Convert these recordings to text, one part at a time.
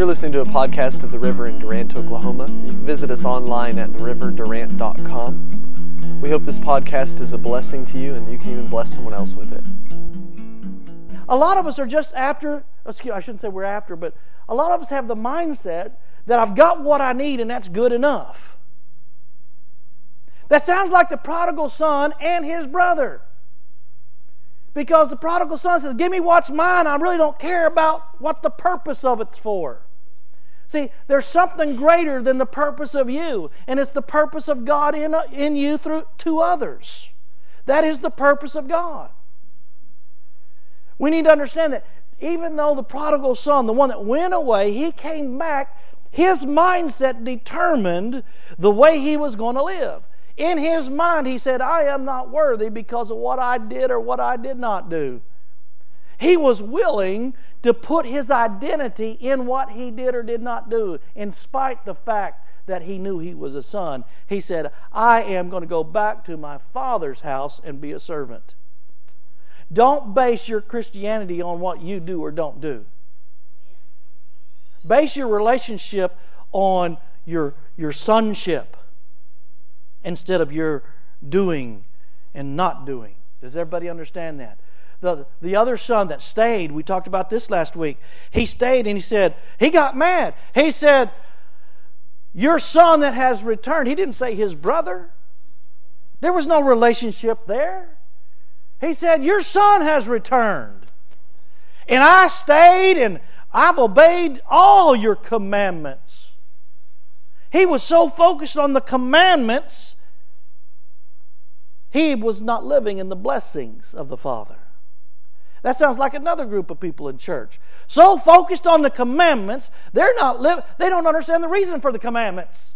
You're listening to a podcast of The River in Durant, Oklahoma. You can visit us online at theriverdurant.com. We hope this podcast is a blessing to you and you can even bless someone else with it. A lot of us are just after, excuse, I shouldn't say we're after, but a lot of us have the mindset that I've got what I need and that's good enough. That sounds like the prodigal son and his brother. Because the prodigal son says, Give me what's mine. I really don't care about what the purpose of it's for. See, there's something greater than the purpose of you, and it's the purpose of God in, in you through to others. That is the purpose of God. We need to understand that even though the prodigal son, the one that went away, he came back, his mindset determined the way he was going to live. In his mind, he said, I am not worthy because of what I did or what I did not do. He was willing to put his identity in what he did or did not do, in spite the fact that he knew he was a son. He said, I am going to go back to my father's house and be a servant. Don't base your Christianity on what you do or don't do. Base your relationship on your, your sonship instead of your doing and not doing. Does everybody understand that? The, the other son that stayed, we talked about this last week, he stayed and he said, he got mad. He said, Your son that has returned, he didn't say his brother. There was no relationship there. He said, Your son has returned. And I stayed and I've obeyed all your commandments. He was so focused on the commandments, he was not living in the blessings of the Father. That sounds like another group of people in church. So focused on the commandments, they're not live, they don't understand the reason for the commandments.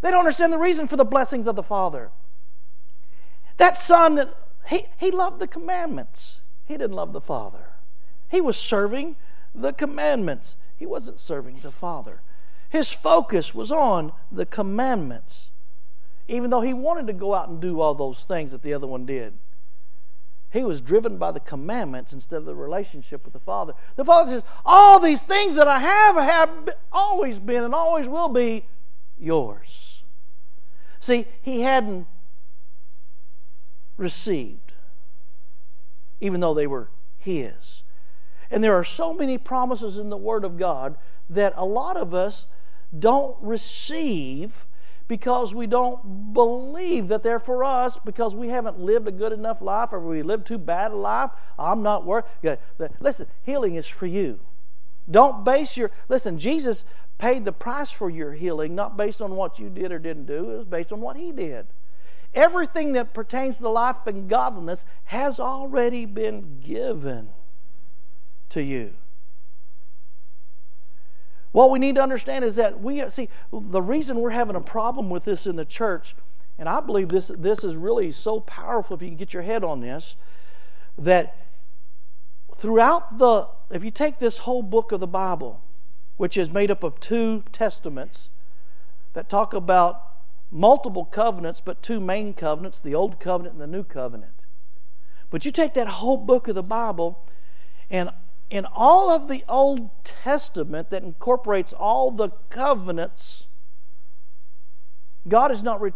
They don't understand the reason for the blessings of the Father. That son, he, he loved the commandments. He didn't love the Father. He was serving the commandments. He wasn't serving the Father. His focus was on the commandments, even though he wanted to go out and do all those things that the other one did. He was driven by the commandments instead of the relationship with the Father. The Father says, All these things that I have have always been and always will be yours. See, he hadn't received, even though they were his. And there are so many promises in the Word of God that a lot of us don't receive because we don't believe that they're for us because we haven't lived a good enough life or we lived too bad a life. I'm not worth. Listen, healing is for you. Don't base your listen. Jesus paid the price for your healing, not based on what you did or didn't do. It was based on what He did. Everything that pertains to life and godliness has already been given to you. What we need to understand is that we see the reason we're having a problem with this in the church, and I believe this this is really so powerful if you can get your head on this, that throughout the if you take this whole book of the Bible, which is made up of two testaments that talk about multiple covenants, but two main covenants, the old covenant and the new covenant. But you take that whole book of the Bible, and in all of the Old Testament that incorporates all the covenants, God is not re,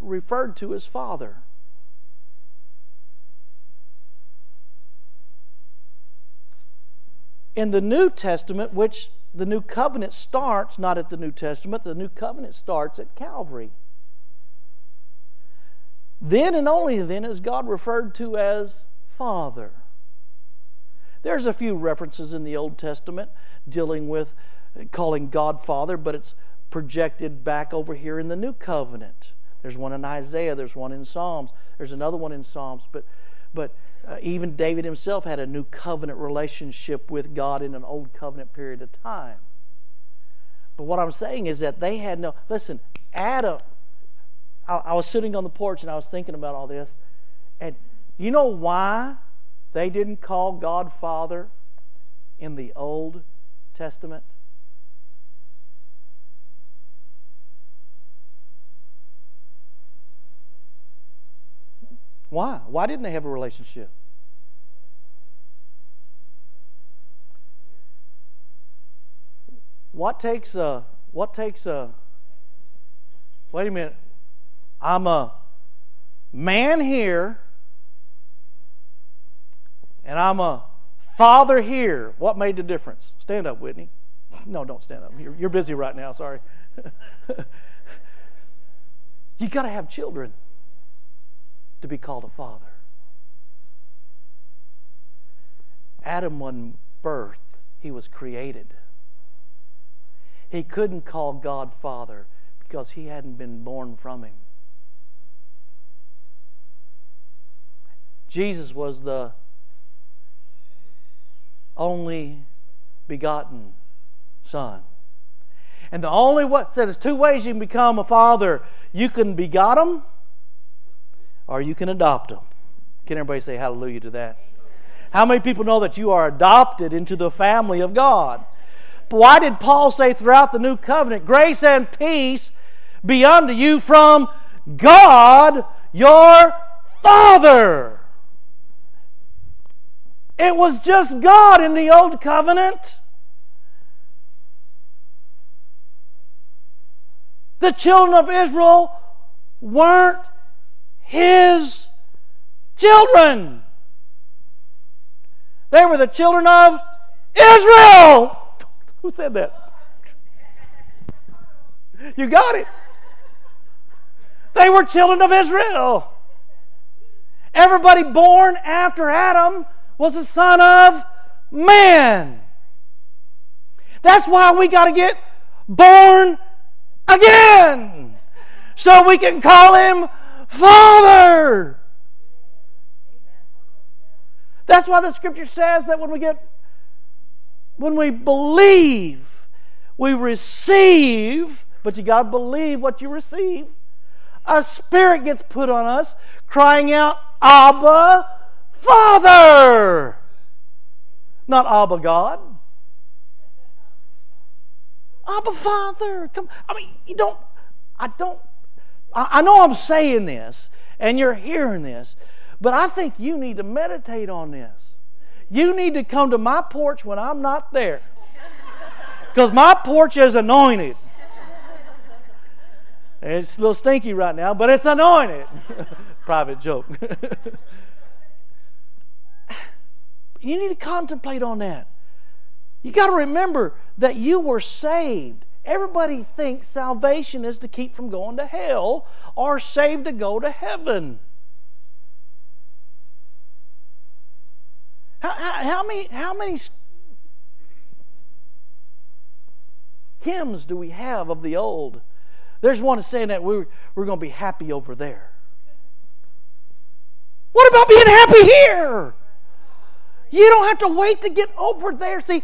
referred to as Father. In the New Testament, which the New Covenant starts not at the New Testament, the New Covenant starts at Calvary. Then and only then is God referred to as Father. There's a few references in the Old Testament dealing with calling God Father, but it's projected back over here in the New Covenant. There's one in Isaiah, there's one in Psalms, there's another one in Psalms, but but uh, even David himself had a new covenant relationship with God in an old covenant period of time. But what I'm saying is that they had no listen, Adam I, I was sitting on the porch and I was thinking about all this, and you know why they didn't call God Father in the Old Testament. Why? Why didn't they have a relationship? what takes a what takes a wait a minute i'm a man here and i'm a father here. What made the difference? Stand up whitney. No don't stand up. You're, you're busy right now. Sorry. You got to have children to be called a father. Adam wasn't he was created. He couldn't call God Father because he hadn't been born from him. Jesus was the only begotten Son. And the only what said there's two ways you can become a father. You can begot them or you can adopt them. Can everybody say hallelujah to that? How many people know that you are adopted into the family of God? Why did Paul say throughout the new covenant, grace and peace be unto you from God your Father? It was just God in the old covenant. The children of Israel weren't his children. They were the children of Israel. Who said that? You got it. They were children of Israel. Everybody born after Adam was a son of man. That's why we got to get born again. So we can call him Father. That's why the scripture says that when we get when we believe, we receive, but you got to believe what you receive. A spirit gets put on us crying out, Abba, Father. Not Abba, God. Abba, Father. Come, I mean, you don't, I don't, I, I know I'm saying this and you're hearing this, but I think you need to meditate on this. You need to come to my porch when I'm not there. Because my porch is anointed. It's a little stinky right now, but it's anointed. Private joke. you need to contemplate on that. You got to remember that you were saved. Everybody thinks salvation is to keep from going to hell or saved to go to heaven. How, how, how many, how many hymns do we have of the old? There's one saying that we're, we're going to be happy over there. What about being happy here? You don't have to wait to get over there. See,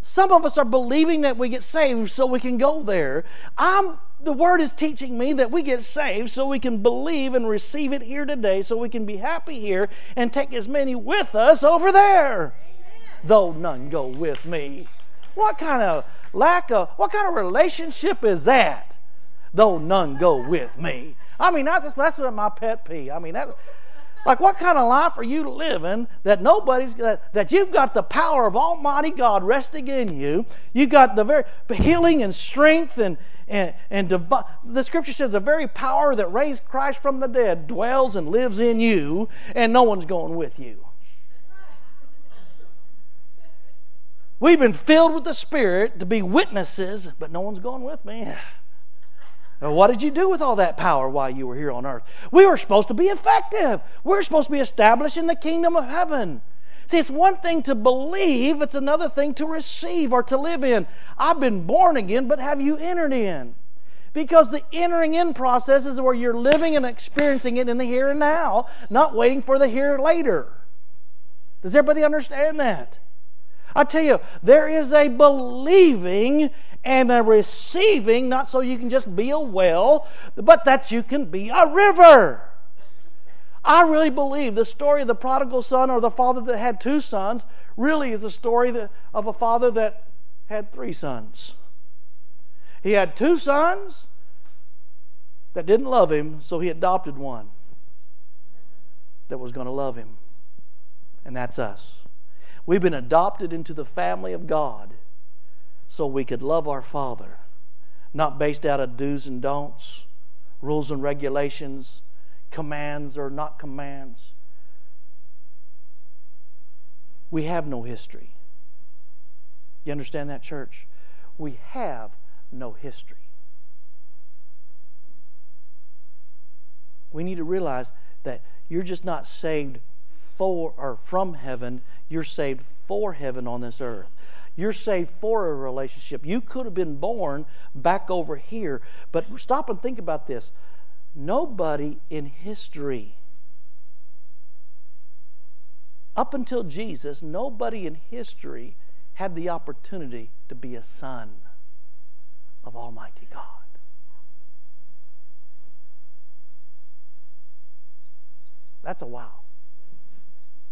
some of us are believing that we get saved so we can go there. I'm the word is teaching me that we get saved so we can believe and receive it here today, so we can be happy here and take as many with us over there. Amen. Though none go with me. What kind of lack of, what kind of relationship is that? Though none go with me. I mean, that's, that's my pet peeve. I mean, that, like, what kind of life are you living that nobody's that, that you've got the power of Almighty God resting in you? You've got the very healing and strength and and, and the scripture says the very power that raised Christ from the dead dwells and lives in you, and no one's going with you. We've been filled with the Spirit to be witnesses, but no one's going with me. What did you do with all that power while you were here on earth? We were supposed to be effective. We're supposed to be establishing the kingdom of heaven. See, it's one thing to believe, it's another thing to receive or to live in. I've been born again, but have you entered in? Because the entering in process is where you're living and experiencing it in the here and now, not waiting for the here later. Does everybody understand that? I tell you, there is a believing and a receiving, not so you can just be a well, but that you can be a river. I really believe the story of the prodigal son or the father that had two sons really is a story that, of a father that had three sons. He had two sons that didn't love him, so he adopted one that was going to love him. And that's us. We've been adopted into the family of God so we could love our Father, not based out of do's and don'ts, rules and regulations, commands or not commands. We have no history. You understand that, church? We have no history. We need to realize that you're just not saved for or from heaven, you're saved for heaven on this earth. You're saved for a relationship. You could have been born back over here, but stop and think about this. Nobody in history, up until Jesus, nobody in history had the opportunity to be a son of Almighty God. That's a wow.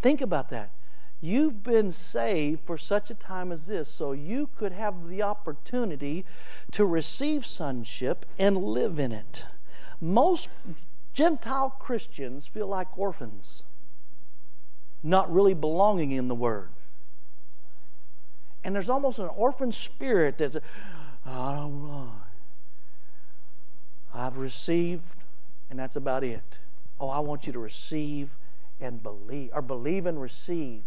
Think about that. You've been saved for such a time as this, so you could have the opportunity to receive sonship and live in it. Most Gentile Christians feel like orphans, not really belonging in the Word. And there's almost an orphan spirit that's, I don't know. I've received, and that's about it. Oh, I want you to receive and believe, or believe and receive.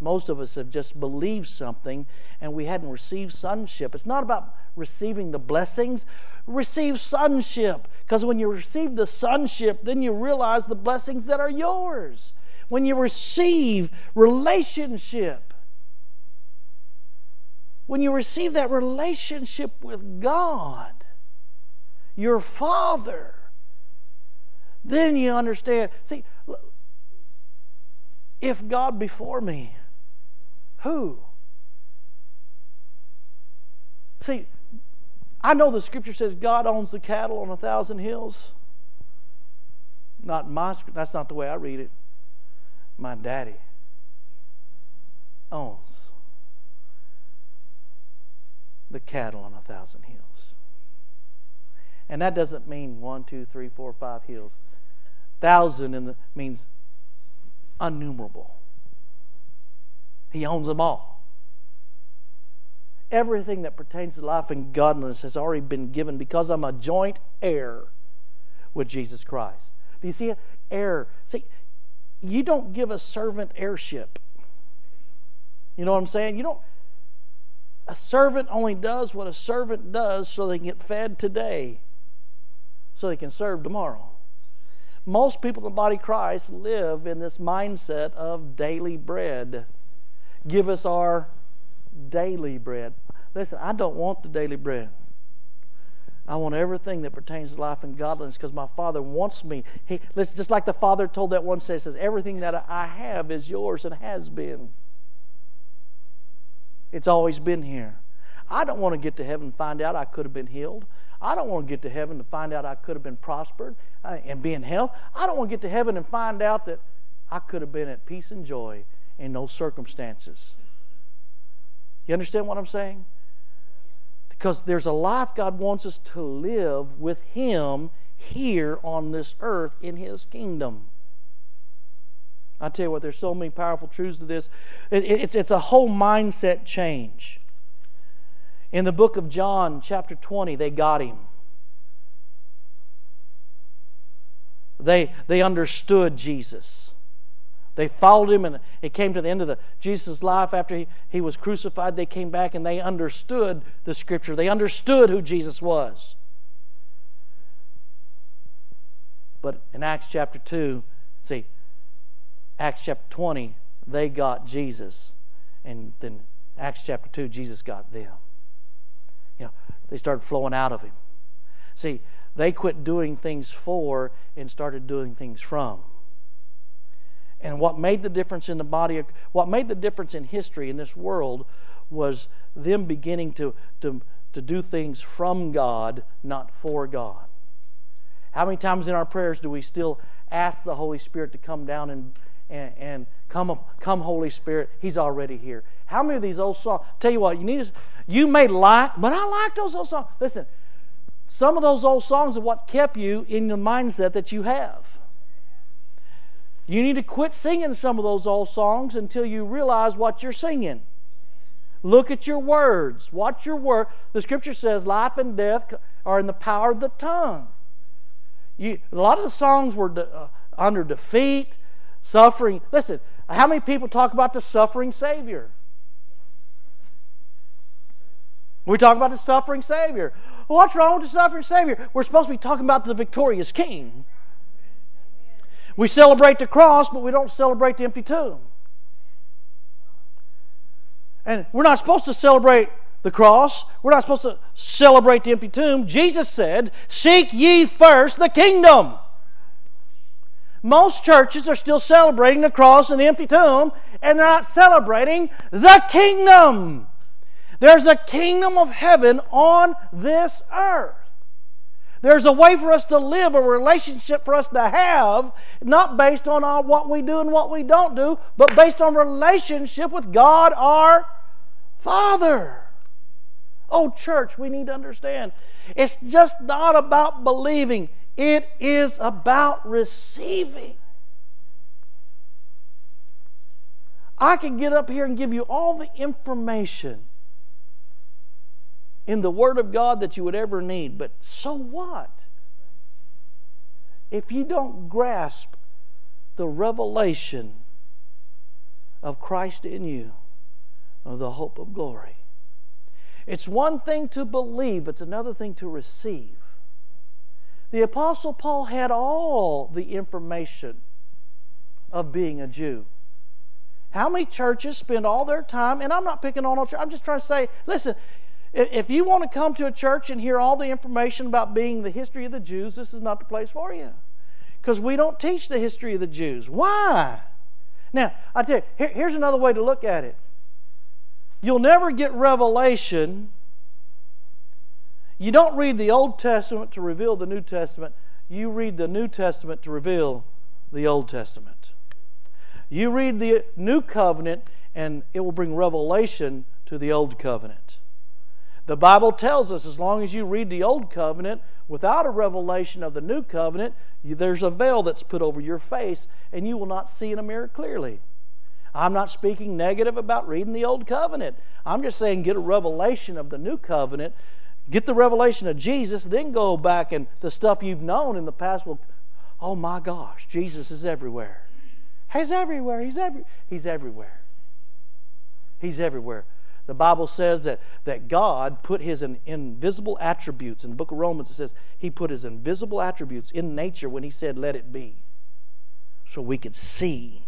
Most of us have just believed something and we hadn't received sonship. It's not about receiving the blessings, receive sonship. Because when you receive the sonship, then you realize the blessings that are yours. When you receive relationship, when you receive that relationship with God, your Father, then you understand. See, if God before me, who? See, I know the scripture says God owns the cattle on a thousand hills. Not my that's not the way I read it. My daddy owns the cattle on a thousand hills. And that doesn't mean one, two, three, four, five hills. Thousand the, means unnumerable. He owns them all. Everything that pertains to life and godliness has already been given because I'm a joint heir with Jesus Christ. Do you see it? Heir. See, you don't give a servant heirship. You know what I'm saying? You don't. A servant only does what a servant does so they can get fed today, so they can serve tomorrow. Most people in the body of Christ live in this mindset of daily bread give us our daily bread. Listen, I don't want the daily bread. I want everything that pertains to life and godliness because my Father wants me. He, listen, just like the Father told that one, says, says, everything that I have is yours and has been. It's always been here. I don't want to get to heaven and find out I could have been healed. I don't want to get to heaven to find out I could have been prospered uh, and be in health. I don't want to get to heaven and find out that I could have been at peace and joy in those circumstances. You understand what I'm saying? Because there's a life God wants us to live with Him here on this earth in His kingdom. I tell you what, there's so many powerful truths to this. It, it's, it's a whole mindset change. In the book of John, chapter 20, they got him. They, they understood Jesus. They followed him, and it came to the end of the Jesus' life after he, he was crucified. They came back and they understood the scripture. They understood who Jesus was. But in Acts chapter 2, see, Acts chapter 20, they got Jesus. And then Acts chapter 2, Jesus got them. They started flowing out of him. See, they quit doing things for and started doing things from. And what made the difference in the body, what made the difference in history in this world was them beginning to, to, to do things from God, not for God. How many times in our prayers do we still ask the Holy Spirit to come down and, and, and come, come, Holy Spirit? He's already here. How many of these old songs? Tell you what, you need to, you may like, but I like those old songs. Listen, some of those old songs are what kept you in the mindset that you have. You need to quit singing some of those old songs until you realize what you're singing. Look at your words. Watch your word. The scripture says life and death are in the power of the tongue. You, a lot of the songs were de, uh, under defeat, suffering. Listen, how many people talk about the suffering Savior? We talk about the suffering Savior. what's wrong with the suffering Savior? We're supposed to be talking about the victorious King. We celebrate the cross, but we don't celebrate the empty tomb. And we're not supposed to celebrate the cross. We're not supposed to celebrate the empty tomb. Jesus said, Seek ye first the kingdom. Most churches are still celebrating the cross and the empty tomb, and they're not celebrating the kingdom. There's a kingdom of heaven on this earth. There's a way for us to live, a relationship for us to have, not based on our, what we do and what we don't do, but based on relationship with God our Father. Oh, church, we need to understand it's just not about believing, it is about receiving. I could get up here and give you all the information in the Word of God that you would ever need. But so what? If you don't grasp the revelation of Christ in you, of the hope of glory. It's one thing to believe, it's another thing to receive. The Apostle Paul had all the information of being a Jew. How many churches spend all their time, and I'm not picking on all churches, I'm just trying to say, listen, if you want to come to a church and hear all the information about being the history of the Jews, this is not the place for you. Because we don't teach the history of the Jews. Why? Now, I tell you, here, here's another way to look at it. You'll never get revelation. You don't read the Old Testament to reveal the New Testament. You read the New Testament to reveal the Old Testament. You read the New Covenant, and it will bring revelation to the Old Covenant. The Bible tells us as long as you read the Old Covenant without a revelation of the New Covenant, you, there's a veil that's put over your face and you will not see in a mirror clearly. I'm not speaking negative about reading the Old Covenant. I'm just saying get a revelation of the New Covenant, get the revelation of Jesus, then go back and the stuff you've known in the past will, oh my gosh, Jesus is everywhere. He's everywhere. He's, every, he's everywhere. He's everywhere. The Bible says that, that God put his invisible attributes, in the book of Romans it says he put his invisible attributes in nature when he said, let it be, so we could see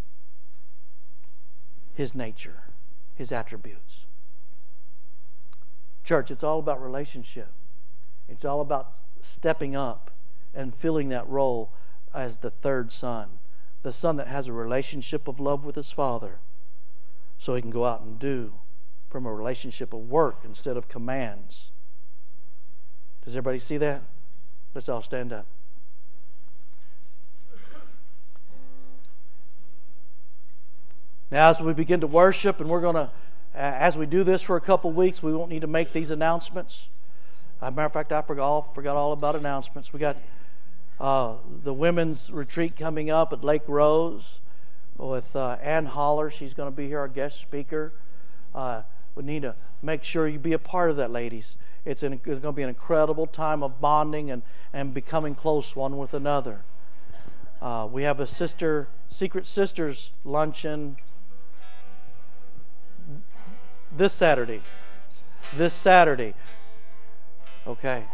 his nature, his attributes. Church, it's all about relationship. It's all about stepping up and filling that role as the third son, the son that has a relationship of love with his father, so he can go out and do from a relationship of work instead of commands. Does everybody see that? Let's all stand up. Now, as we begin to worship, and we're going to, as we do this for a couple weeks, we won't need to make these announcements. As a matter of fact, I forgot all, forgot all about announcements. We got uh, the women's retreat coming up at Lake Rose with uh, Ann Holler. She's going to be here, our guest speaker. Uh, we need to make sure you be a part of that, ladies. It's, an, it's going to be an incredible time of bonding and, and becoming close one with another. Uh, we have a sister, Secret Sisters luncheon this Saturday. This Saturday. Okay.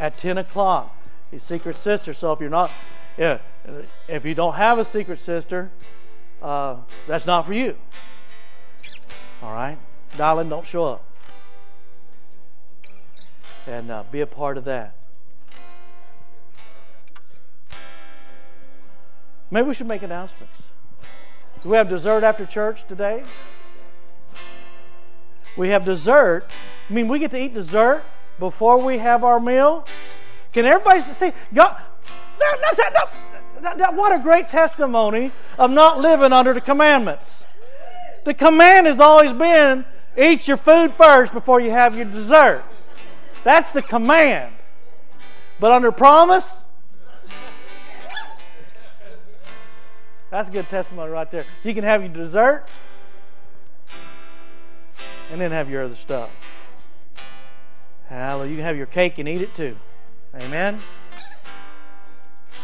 At 10 o'clock. A secret sister. So if you're not, yeah, if you don't have a secret sister, uh, that's not for you. All right? Darling, don't show up. And uh, be a part of that. Maybe we should make announcements. Do we have dessert after church today? We have dessert. I mean, we get to eat dessert before we have our meal. Can everybody see? God, that, that, that, what a great testimony of not living under the commandments. The command has always been Eat your food first before you have your dessert. That's the command. But under promise, that's a good testimony right there. You can have your dessert and then have your other stuff. Hallelujah. You can have your cake and eat it too. Amen.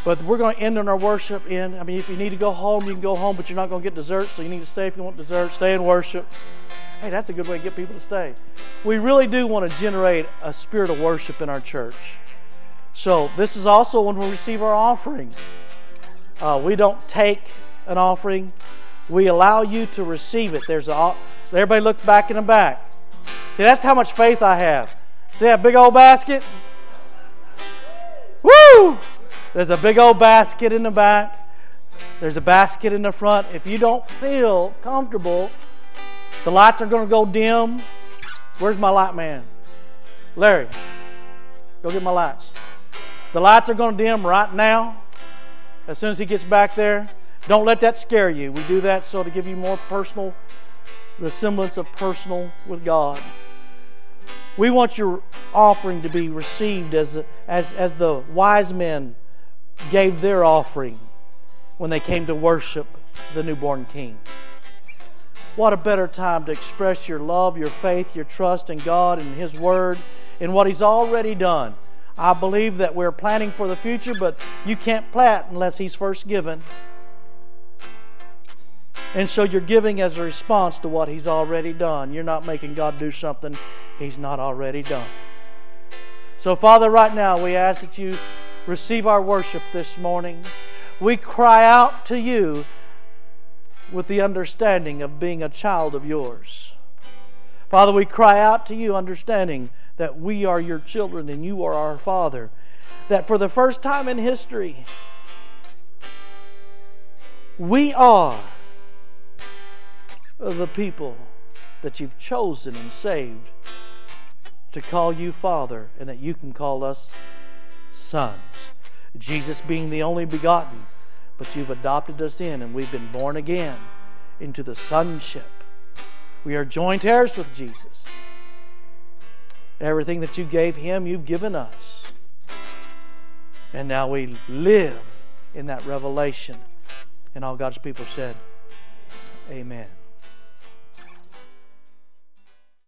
But we're going to end on our worship in. I mean, if you need to go home, you can go home, but you're not going to get dessert, so you need to stay if you want dessert. Stay and worship. Hey, that's a good way to get people to stay. We really do want to generate a spirit of worship in our church. So, this is also when we receive our offering. Uh, we don't take an offering, we allow you to receive it. There's a, everybody look back in the back. See, that's how much faith I have. See that big old basket? Woo! There's a big old basket in the back. There's a basket in the front. If you don't feel comfortable, the lights are going to go dim. Where's my light man? Larry, go get my lights. The lights are going to dim right now. As soon as he gets back there, don't let that scare you. We do that so to give you more personal, the semblance of personal with God. We want your offering to be received as, as, as the wise men gave their offering when they came to worship the newborn king. What a better time to express your love, your faith, your trust in God and His Word and what He's already done. I believe that we're planning for the future, but you can't plant unless He's first given. And so you're giving as a response to what He's already done. You're not making God do something He's not already done. So, Father, right now we ask that you receive our worship this morning. We cry out to you with the understanding of being a child of yours. Father, we cry out to you, understanding that we are your children and you are our Father. That for the first time in history, we are the people that you've chosen and saved to call you Father and that you can call us sons. Jesus being the only begotten, but you've adopted us in and we've been born again into the sonship. We are joint heirs with Jesus. Everything that you gave him, you've given us. And now we live in that revelation. And all God's people said, Amen.